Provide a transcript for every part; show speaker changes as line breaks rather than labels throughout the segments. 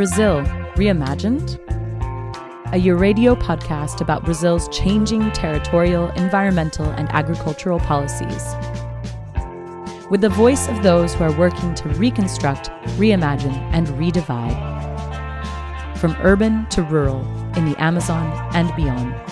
Brazil Reimagined? A Euradio podcast about Brazil's changing territorial, environmental, and agricultural policies. With the voice of those who are working to reconstruct, reimagine, and redivide. From urban to rural, in the Amazon and beyond.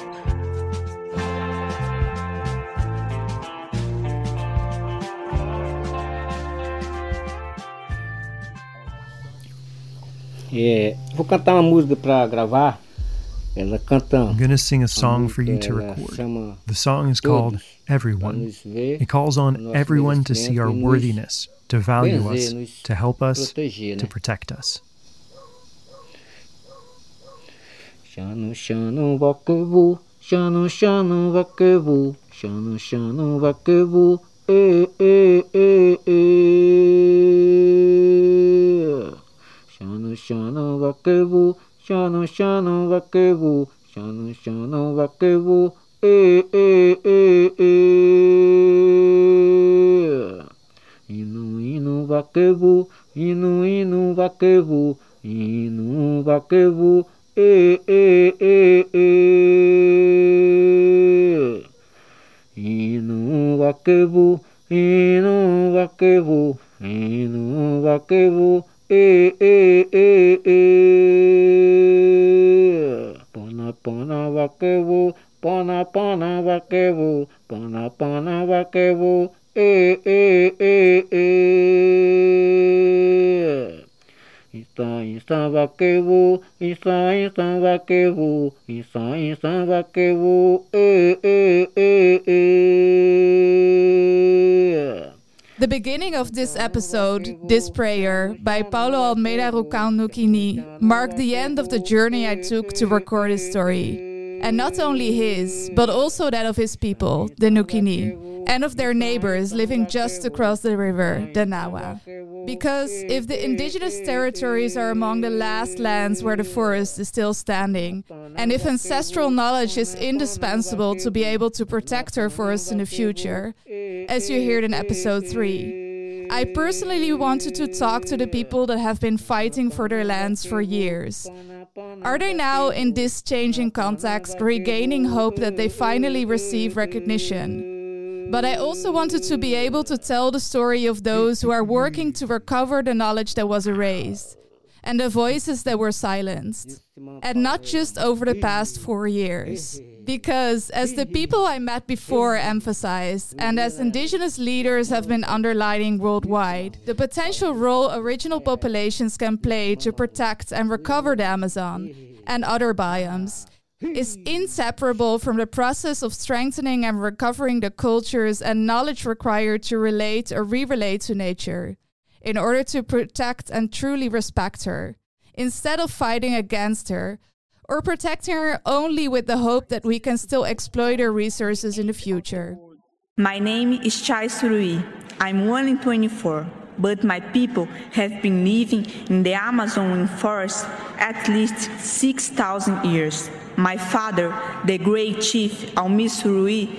É, vou cantar uma música para gravar. Ela canta.
I'm going to sing a song for you to record. The song is called Everyone. It calls on everyone to see our worthiness, to value us, to help us, to protect us.
Shano shano vakevu, shano shano vakevu, shano shano vakevu, eh eh eh eh. シャヌシャヌガケブシャヌシャヌガケブシャヌシャヌガケブえー、えー、えー、えー、犬犬がけぶ犬犬がケブ犬がけぶえー、えー、えー、えー、犬がけぶ犬がけぶ犬がけぶ eh eh eh eh. Pana pana vakevu, pana pana vakevu, pana pana vakevu, eh eh eh eh. Insta, insta vaquevo, insta, insta vaquevo, insta, insta vaquevo, eh, eh, eh, eh.
The beginning of this episode, This Prayer, by Paulo Almeida Rucão Nukini, marked the end of the journey I took to record his story. And not only his, but also that of his people, the Nukini, and of their neighbors living just across the river, the Nawa. Because if the indigenous territories are among the last lands where the forest is still standing, and if ancestral knowledge is indispensable to be able to protect our forests in the future, as you heard in episode 3, I personally wanted to talk to the people that have been fighting for their lands for years. Are they now, in this changing context, regaining hope that they finally receive recognition? But I also wanted to be able to tell the story of those who are working to recover the knowledge that was erased and the voices that were silenced. And not just over the past four years. Because, as the people I met before emphasized, and as indigenous leaders have been underlining worldwide, the potential role original populations can play to protect and recover the Amazon and other biomes is inseparable from the process of strengthening and recovering the cultures and knowledge required to relate or re relate to nature, in order to protect and truly respect her, instead of fighting against her, or protecting her only with the hope that we can still exploit her resources in the future.
My name is Txai Surui. I'm in 24, but my people have been living in the Amazon forest at least 6,000 years. My father, the great chief Almir Surui,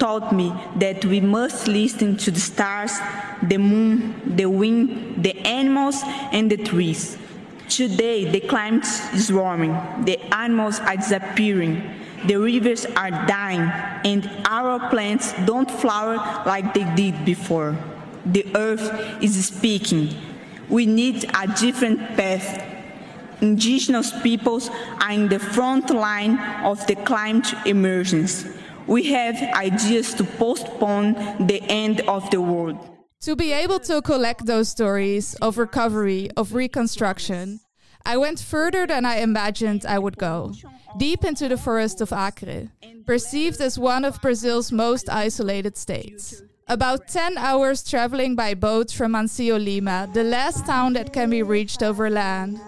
taught me that we must listen to the stars, the moon, the wind, the animals, and the trees. Today, the climate is warming, the animals are disappearing, the rivers are dying, and our plants don't flower like they did before. The earth is speaking. We need a different path. Indigenous peoples are in the front line of the climate emergence. We have ideas to postpone the end of the world.
To be able to collect those stories of recovery, of reconstruction, I went further than I imagined I would go, deep into the forest of Acre, perceived as one of Brazil's most isolated states. About 10 hours traveling by boat from Mancio Lima, the last town that can be reached over land.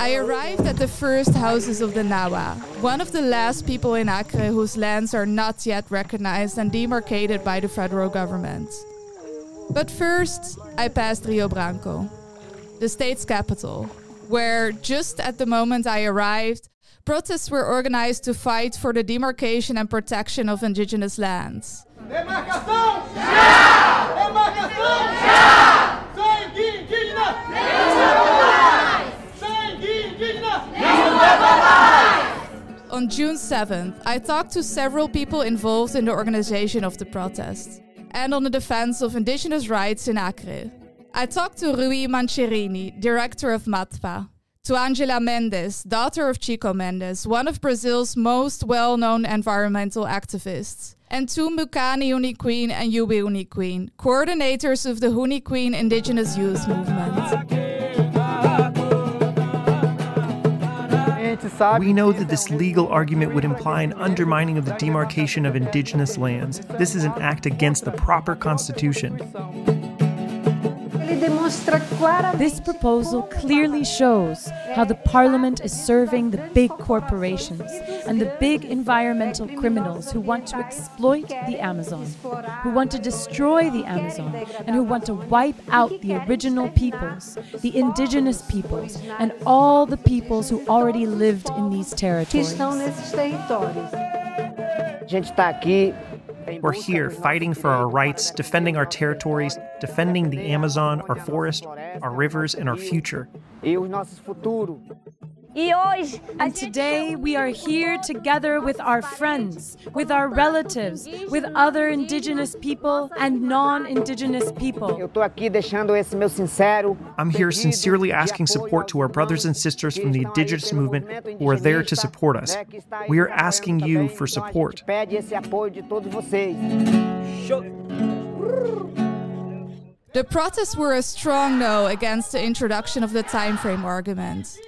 I arrived at the first houses of the Nawa, one of the last people in Acre whose lands are not yet recognized and demarcated by the federal government. But first, I passed Rio Branco, the state's capital, where just at the moment I arrived, protests were organized to fight for the demarcation and protection of indigenous lands.
Demarcação! Já! Demarcação! Já! Sangue indígena! Sangue indígena!
On June 7th, I talked to several people involved in the organization of the protest and on the defense of indigenous rights in Acre. I talked to Rui Mancherini, director of MATPA, to Angela Mendes, daughter of Chico Mendes, one of Brazil's most well known environmental activists, and to Mukani Huni Kuin and Yubi Huni Kuin, coordinators of the Huni Kuin Indigenous Youth Movement.
We know that this legal argument would imply an undermining of the demarcation of indigenous lands. This is an act against the proper constitution.
This proposal clearly shows how the parliament is serving the big corporations and the big environmental criminals who want to exploit the Amazon, who want to destroy the Amazon, and who want to wipe out the original peoples, the indigenous peoples, and all the peoples who already lived in these territories.
We're here fighting for our rights, defending our territories, defending the Amazon, our forest, our rivers, and our future.
And today we are here together with our friends, with our relatives, with other indigenous people and non indigenous people.
I'm here sincerely asking support to our brothers and sisters from the indigenous movement who are there to support us. We are asking you for support.
The protests were a strong no against the introduction of the time frame argument.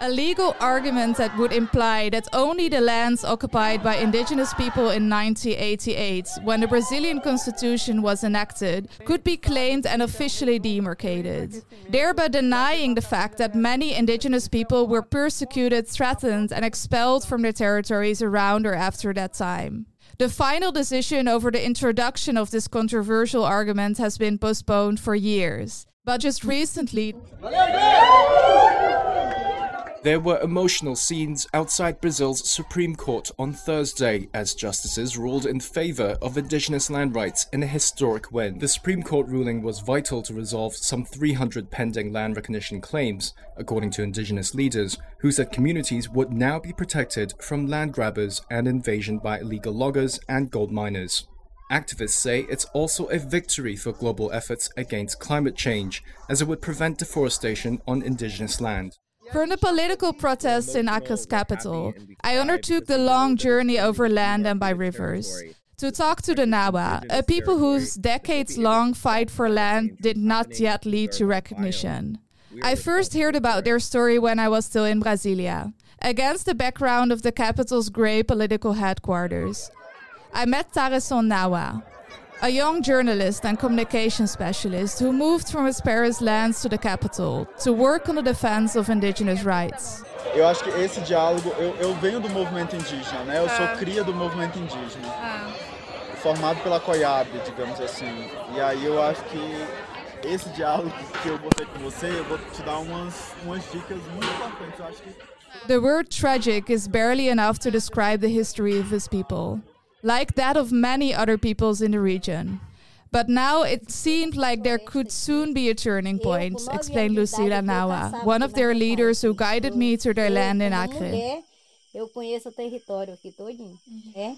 A legal argument that would imply that only the lands occupied by indigenous people in 1988, when the Brazilian constitution was enacted, could be claimed and officially demarcated, thereby denying the fact that many indigenous people were persecuted, threatened, and expelled from their territories around or after that time. The final decision over the introduction of this controversial argument has been postponed for years. But just recently,
There were emotional scenes outside Brazil's Supreme Court on Thursday as justices ruled in favor of indigenous land rights in a historic win. The Supreme Court ruling was vital to resolve some 300 pending land recognition claims, according to indigenous leaders, who said communities would now be protected from land grabbers and invasion by illegal loggers and gold miners. Activists say it's also a victory for global efforts against climate change, as it would prevent deforestation on indigenous land.
For the political protests in Acre's capital, I undertook the long journey over land and by rivers. To talk to the Nawa, a people whose decades long fight for land did not yet lead to recognition. I first heard about their story when I was still in Brasilia, against the background of the capital's grey political headquarters. I met Tareson Nawa, a young journalist and communication specialist who moved from his Paris lands to the capital to work on the defense of indigenous rights.
Eu acho que esse diálogo, eu, eu venho do movimento indígena, né? Eu sou ah. cria do movimento indígena, ah. formado pela COIAB, digamos assim. E aí eu acho que esse diálogo que eu vou ter com você, eu vou te dar umas, umas dicas muito importantes. Eu acho que
The word tragic is barely enough to describe the history of his people, like that of many other peoples in the region. But now it seemed like there could soon be a turning point, explained Lucila Nawa, one of their leaders who guided me to their land in Acre.
Eu conheço o território aqui todinho. É.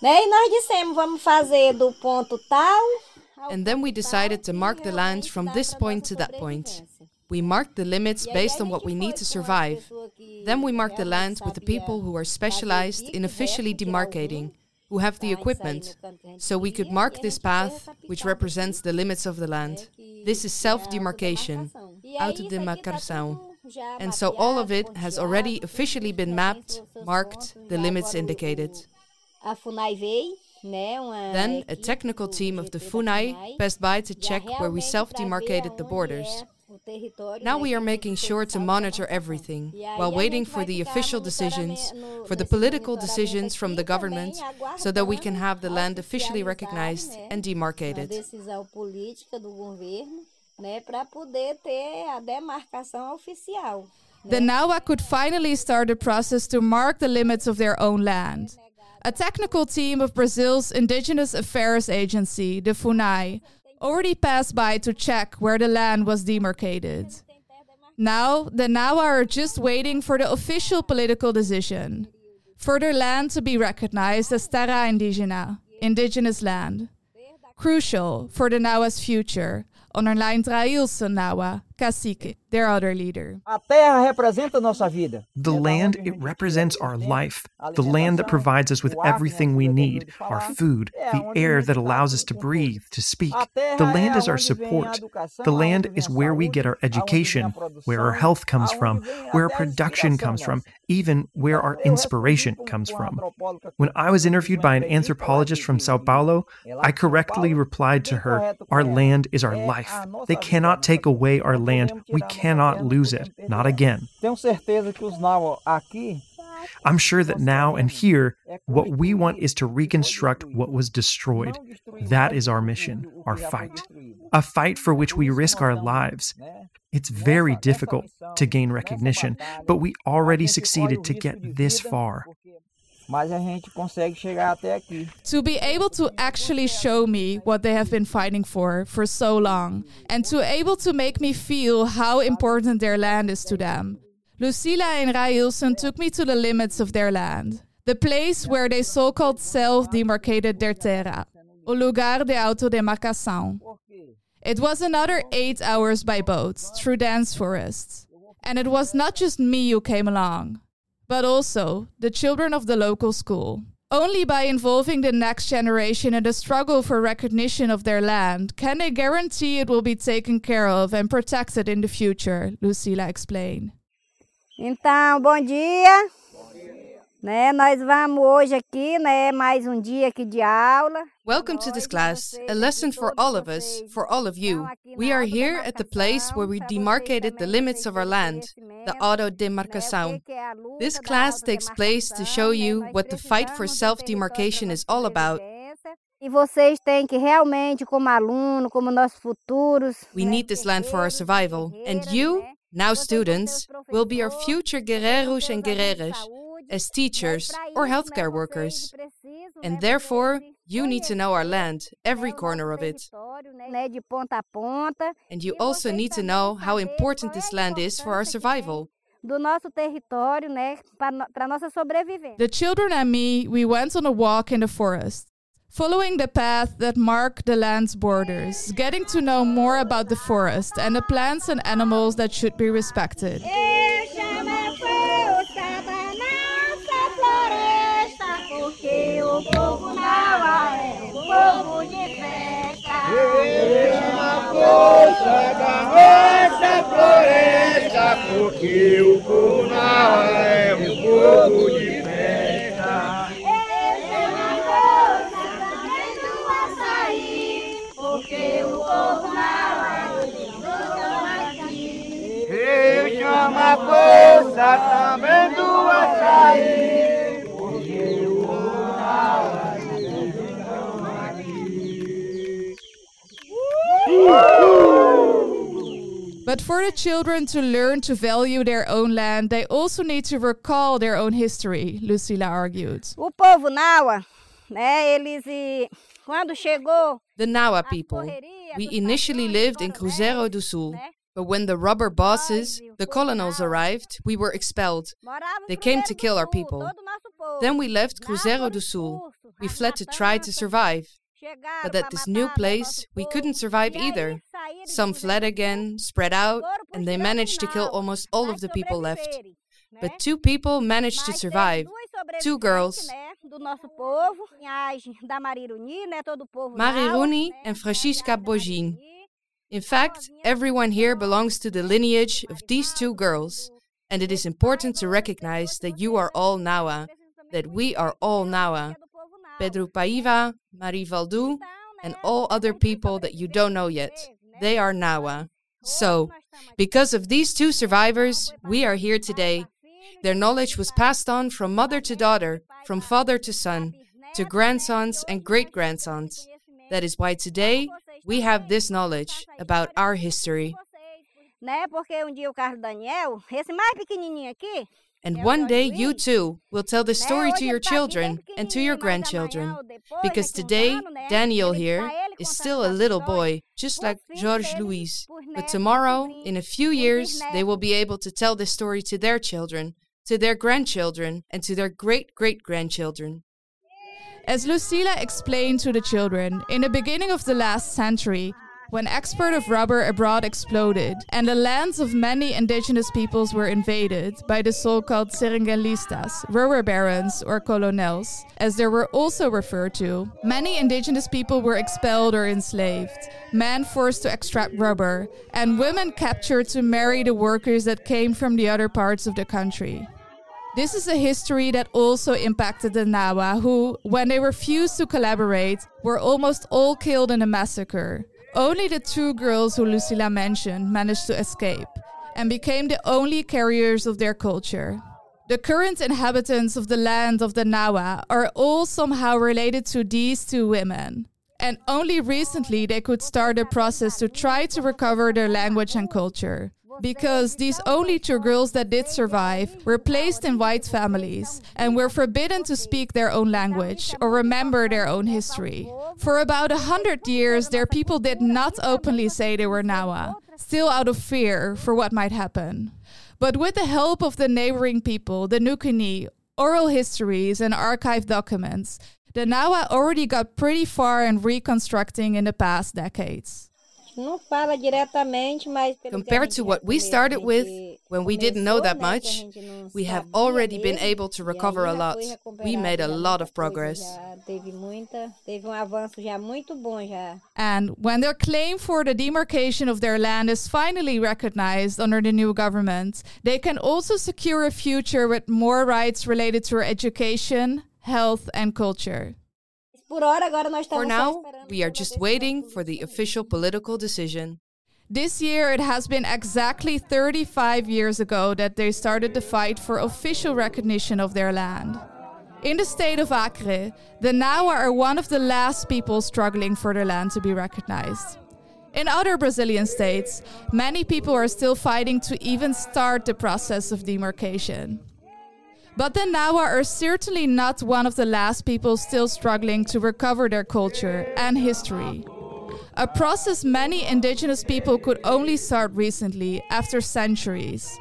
Né? E nós dissemos, vamos fazer do ponto tal.
And then we decided to mark the land from this point to that point. We marked the limits based on what we need to survive. Then we mark the land with the people who are specialized in officially
verso, tirar o
demarcating,
rio,
who have the
pra sair no
equipment,
canto que a gente
so we could mark this path, which represents the limits of the land. This is self-demarcation,
autodemarcação. Aí isso aqui tá
autodemarcação. And so all of it has already officially been mapped, marked, the limits indicated.
o- A FUNAI veio, né? Uma
Then a technical team of the FUNAI passed by to check where we self-demarcated the borders.
É o território,
Now we are making sure to monitor everything while waiting for the official decisions, for the political decisions from the government, so that we can have the land officially recognized and demarcated.
decisão política do governo, né, para poder ter a demarcação oficial.
The Nawa could finally start the process to mark the limits of their own land. A technical team of Brazil's Indigenous Affairs Agency, the FUNAI, already passed by to check where the land was demarcated. Now, the Nawa are just waiting for the official political decision for their land to be recognized as terra indígena, indigenous land. Crucial for the Nawa's future, underlined Railson Nawa, cacique, their other leader.
A terra representa nossa vida.
The land, it represents our life. The land that provides us with everything we need our food, the air that allows us to breathe, to speak. The land is our support. The land is where we get our education, where our health comes from, where our production comes from, even where our inspiration comes from. When I was interviewed by an anthropologist from Sao Paulo, I correctly replied to her Our land is our life. They cannot take away our land. We cannot lose it. Not again.
Tenho certeza que os Nawa aqui
I'm sure that now and here, what we want is to reconstruct what was destroyed. That is our mission, our fight. A fight for which we risk our lives. It's very difficult to gain recognition, but we already succeeded to get this far.
Mas a gente consegue chegar até aqui.
To be able to actually show me what they have been fighting for for so long, and to able to make me feel how important their land is to them. Lucila and Railson took me to the limits of their land, the place where they so called self demarcated their terra, o lugar de autodemarcação. It was another eight hours by boat through dense forests. And it was not just me who came along, but also the children of the local school. Only by involving the next generation in the struggle for recognition of their land can they guarantee it will be taken care of and protected in the future, Lucila explained.
Então, bom dia. Né, nós vamos hoje aqui, né, mais um dia aqui de aula.
Welcome to this class, a lesson for all of us, for all of you. We are here at the place where we demarcated the limits of our land, the autodemarcação. This class takes place to show you what the fight for self demarcation is all about.
E vocês têm que realmente, como aluno, como nossos futuros,
We need this land for our survival. And you, now students, will be our future guerreiros and guerreiras as teachers or healthcare workers. And therefore, you need to know our land, every corner of it. And you also need to know how important this land is for our survival.
The children and me, we went on a walk in the forest, following the path that mark the land's borders, getting to know more about the forest and the plants and animals that should be respected.
O povo Naua é um povo de festa.
Eu chamo a força da nossa floresta, porque o povo Naua é um povo de festa.
Eu chamo a força também do açaí, porque o povo Naua é um aqui.
Eu chamo a força também do açaí,
But for the children to learn to value their own land, they also need to recall their own history, Lucila argued.
O povo Naua, né, eles e quando chegou
The Nawa people. We initially lived in Cruzeiro do Sul, but when the rubber bosses, the colonels, arrived, we were expelled. They came to kill our people. Then we left Cruzeiro do Sul. We fled to try to survive. But at this new place, we couldn't survive either. Some fled again, spread out, and they managed to kill almost all of the people left. But two people managed to survive. Two girls,
do nosso povo, linhagem da Mariruni, né, todo povo
Mariruni and Francisca Bojin. In fact, everyone here belongs to the lineage of these two girls, and it is important to recognize that you are all Nawa, that we are all Nawa. Pedro Paiva, Marie Valdu, and all other people that you don't know yet. They are Nawa. So, because of these two survivors, we are here today. Their knowledge was passed on from mother to daughter, from father to son, to grandsons and great grandsons. That is why today we have this knowledge about our history.
né? Porque um dia o Carlos Daniel, esse mais pequenininho aqui,
And one day you too will tell the story to your children and to your grandchildren. Because today, Daniel here, is still a little boy, just like Georges Louis. But tomorrow, in a few years, they will be able to tell this story to their children, to their grandchildren, and to their great great grandchildren.
As Lucila explained to the children, in the beginning of the last century, when export of rubber abroad exploded and the lands of many indigenous peoples were invaded by the so-called Seringalistas, rubber barons or colonels, as they were also referred to, many indigenous people were expelled or enslaved, men forced to extract rubber, and women captured to marry the workers that came from the other parts of the country. This is a history that also impacted the Nawa, who, when they refused to collaborate, were almost all killed in a massacre. Only the two girls who Lucila mentioned managed to escape and became the only carriers of their culture. The current inhabitants of the land of the Nawa are all somehow related to these two women. And only recently they could start a process to try to recover their language and culture. Because these only two girls that did survive were placed in white families and were forbidden to speak their own language or remember their own history. For about a hundred years, their people did not openly say they were Nawa, still out of fear for what might happen. But with the help of the neighboring people, the Nukini, oral histories, and archived documents, the Nawa already got pretty far in reconstructing in the past decades.
Compared to what we started with when we didn't know that much, we have already been able to recover a lot. We made a lot of progress.
And when their claim for the demarcation of their land is finally recognized under the new government, they can also secure a future with more rights related to education, health, and culture.
For now, we are just waiting for the official political decision.
This year, it has been exactly 35 years ago that they started the fight for official recognition of their land. In the state of Acre, the Nawa are one of the last people struggling for their land to be recognized. In other Brazilian states, many people are still fighting to even start the process of demarcation. But the Nawa are certainly not one of the last people still struggling to recover their culture and history. A process many indigenous people could only start recently, after centuries.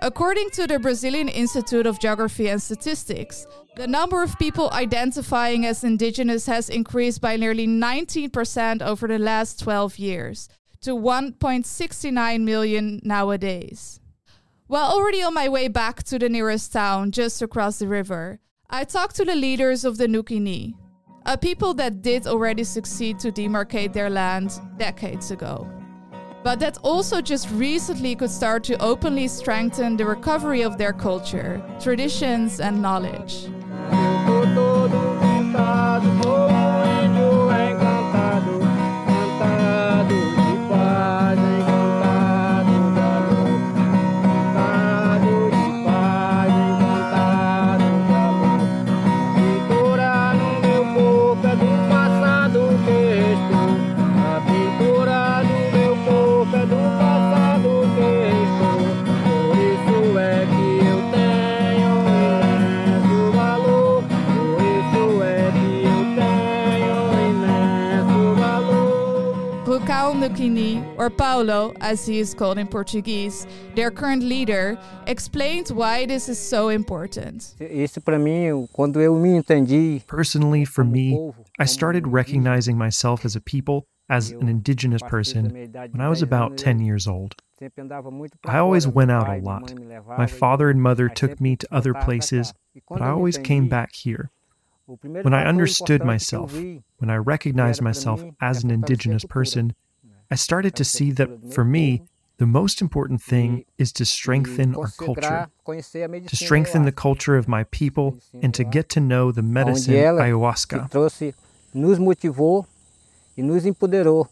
According to the Brazilian Institute of Geography and Statistics, the number of people identifying as indigenous has increased by nearly 19% over the last 12 years to 1.69 million nowadays. While already on my way back to the nearest town just across the river, I talked to the leaders of the Nukini, a people that did already succeed to demarcate their land decades ago, but that also just recently could start to openly strengthen the recovery of their culture, traditions, and knowledge. Or Paulo as he is called in Portuguese, their current leader, explains why this is so important.
Isso para mim, quando eu me entendi,
Personally, for me, I started recognizing myself as a people, as an indigenous person, when I was about 10 years old. I always went out a lot. My father and mother took me to other places, but I always came back here. When I understood myself, when I recognized myself as an indigenous person, I started to see that for me, the most important thing is to strengthen our culture, to strengthen the culture of my people, and to get to know the medicine ayahuasca.
que trouxe, nos motivou nos empoderou.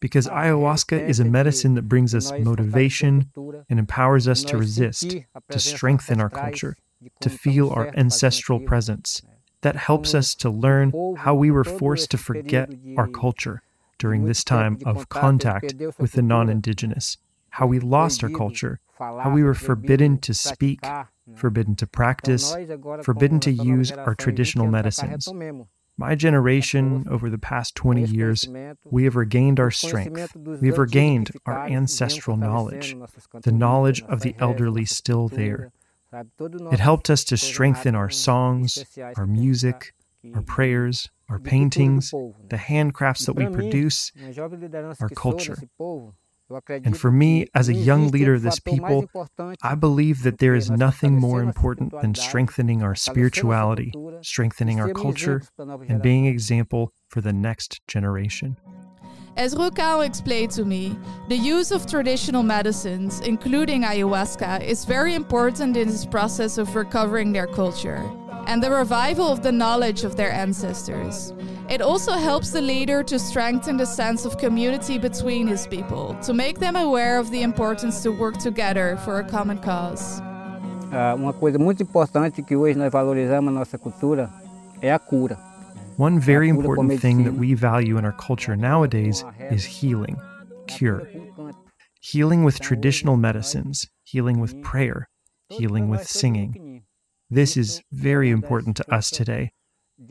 Because ayahuasca is a medicine that brings us motivation and empowers us to resist, to strengthen our culture, to feel our ancestral presence. That helps us to learn how we were forced to forget our culture during this time of contact with the non indigenous, how we lost our culture, how we were forbidden to speak, forbidden to practice, forbidden to use our traditional medicines. My generation, over the past 20 years, we have regained our strength. We have regained our ancestral knowledge, the knowledge of the elderly still there. It helped us to strengthen our songs, our music, our prayers, our paintings, the handcrafts that we produce, our culture. And for me, as a young leader of this people, I believe that there is nothing more important than strengthening our spirituality, strengthening our culture, and being an example for the next generation.
As Rucão explained to me, the use of traditional medicines, including ayahuasca, is very important in this process of recovering their culture and the revival of the knowledge of their ancestors. It also helps the leader to strengthen the sense of community between his people, to make them aware of the importance to work together for a common cause.
Uh, uma coisa muito importante que hoje nós valorizamos na nossa cultura é a cura.
One very important thing that we value in our culture nowadays is healing, cure. Healing with traditional medicines, healing with prayer, healing with singing. This is very important to us today,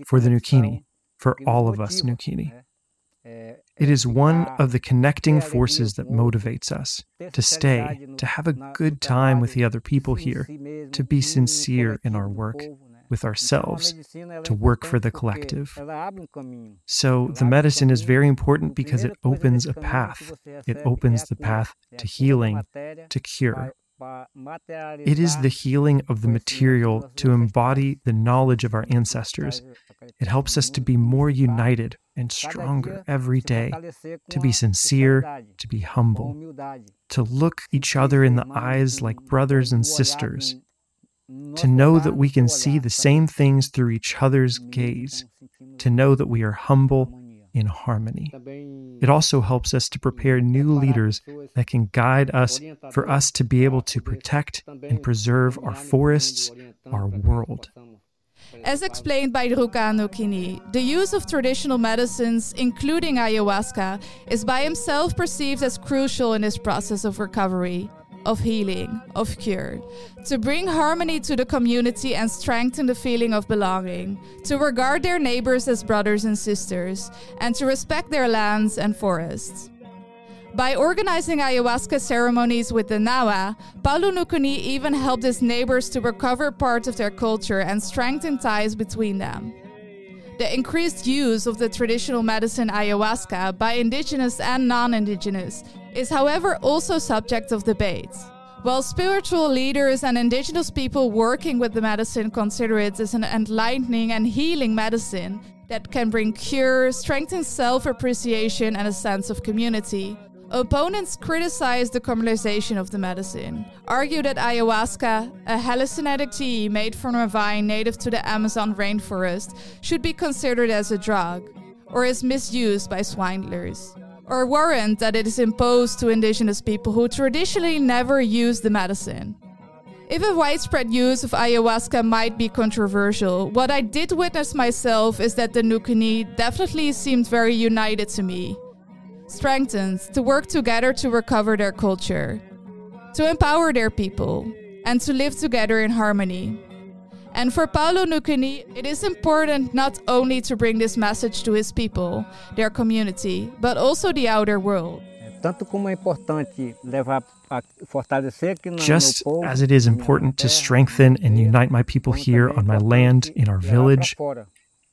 for the Nukini, for all of us Nukini. It is one of the connecting forces that motivates us to stay, to have a good time with the other people here, to be sincere in our work with ourselves, to work for the collective. So the medicine is very important because it opens a path. It opens the path to healing, to cure. It is the healing of the material to embody the knowledge of our ancestors. It helps us to be more united and stronger every day, to be sincere, to be humble, to look each other in the eyes like brothers and sisters, to know that we can see the same things through each other's gaze, to know that we are humble in harmony. It also helps us to prepare new leaders that can guide us for us to be able to protect and preserve our forests, our world.
As explained by Rucão Nukini, the use of traditional medicines, including ayahuasca, is by himself perceived as crucial in this process of recovery of healing, of cure, to bring harmony to the community and strengthen the feeling of belonging, to regard their neighbors as brothers and sisters, and to respect their lands and forests. By organizing ayahuasca ceremonies with the Nawa, Paulo Nukini even helped his neighbors to recover part of their culture and strengthen ties between them. The increased use of the traditional medicine ayahuasca by indigenous and non indigenous is, however, also subject of debate. While spiritual leaders and indigenous people working with the medicine consider it as an enlightening and healing medicine that can bring cure, strengthen self appreciation, and a sense of community, Opponents criticize the commercialization of the medicine, argue that ayahuasca, a hallucinogenic tea made from a vine native to the Amazon rainforest, should be considered as a drug, or is misused by swindlers, or warrant that it is imposed to indigenous people who traditionally never use the medicine. If a widespread use of ayahuasca might be controversial, what I did witness myself is that the Nukini definitely seemed very united to me strengthened to work together to recover their culture, to empower their people, and to live together in harmony. And for Paulo Nukini, it is important not only to bring this message to his people, their community, but also the outer world.
Just as it is important to strengthen and unite my people here on my land, in our village,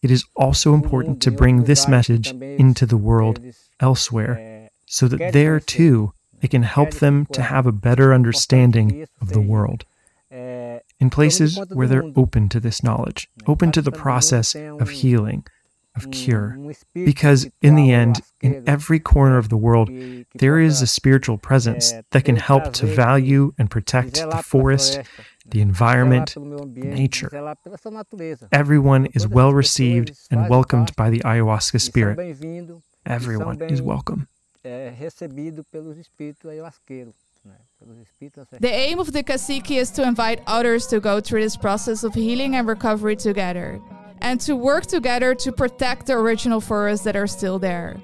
it is also important to bring this message into the world elsewhere so that there too it can help them to have a better understanding of the world. In places where they're open to this knowledge, open to the process of healing, of cure. Because in the end, in every corner of the world, there is a spiritual presence that can help to value and protect the forest, the environment, nature. Everyone is well received and welcomed by the ayahuasca spirit. Everyone is welcome.
The aim of the cacique is to invite others to go through this process of healing and recovery together, and to work together to protect the original forests that are still there,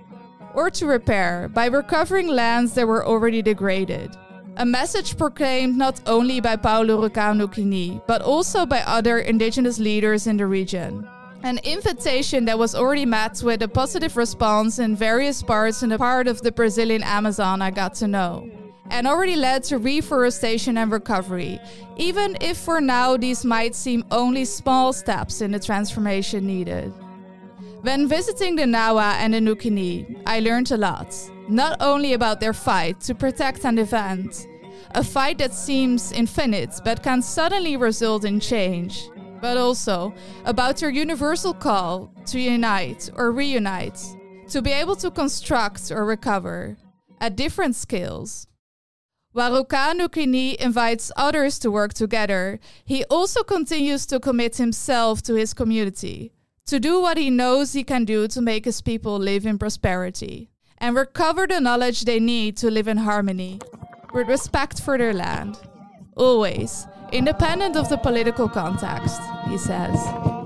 or to repair by recovering lands that were already degraded. A message proclaimed not only by Paulo Rucão Nukini, but also by other indigenous leaders in the region. An invitation that was already met with a positive response in various parts in the part of the Brazilian Amazon I got to know, and already led to reforestation and recovery, even if for now these might seem only small steps in the transformation needed. When visiting the Nawa and the Nukini, I learned a lot, not only about their fight to protect and defend, a fight that seems infinite but can suddenly result in change but also about your universal call to unite or reunite, to be able to construct or recover at different scales. While Rucão Nukini invites others to work together, he also continues to commit himself to his community, to do what he knows he can do to make his people live in prosperity, and recover the knowledge they need to live in harmony, with respect for their land. Always independent of the political context, he says.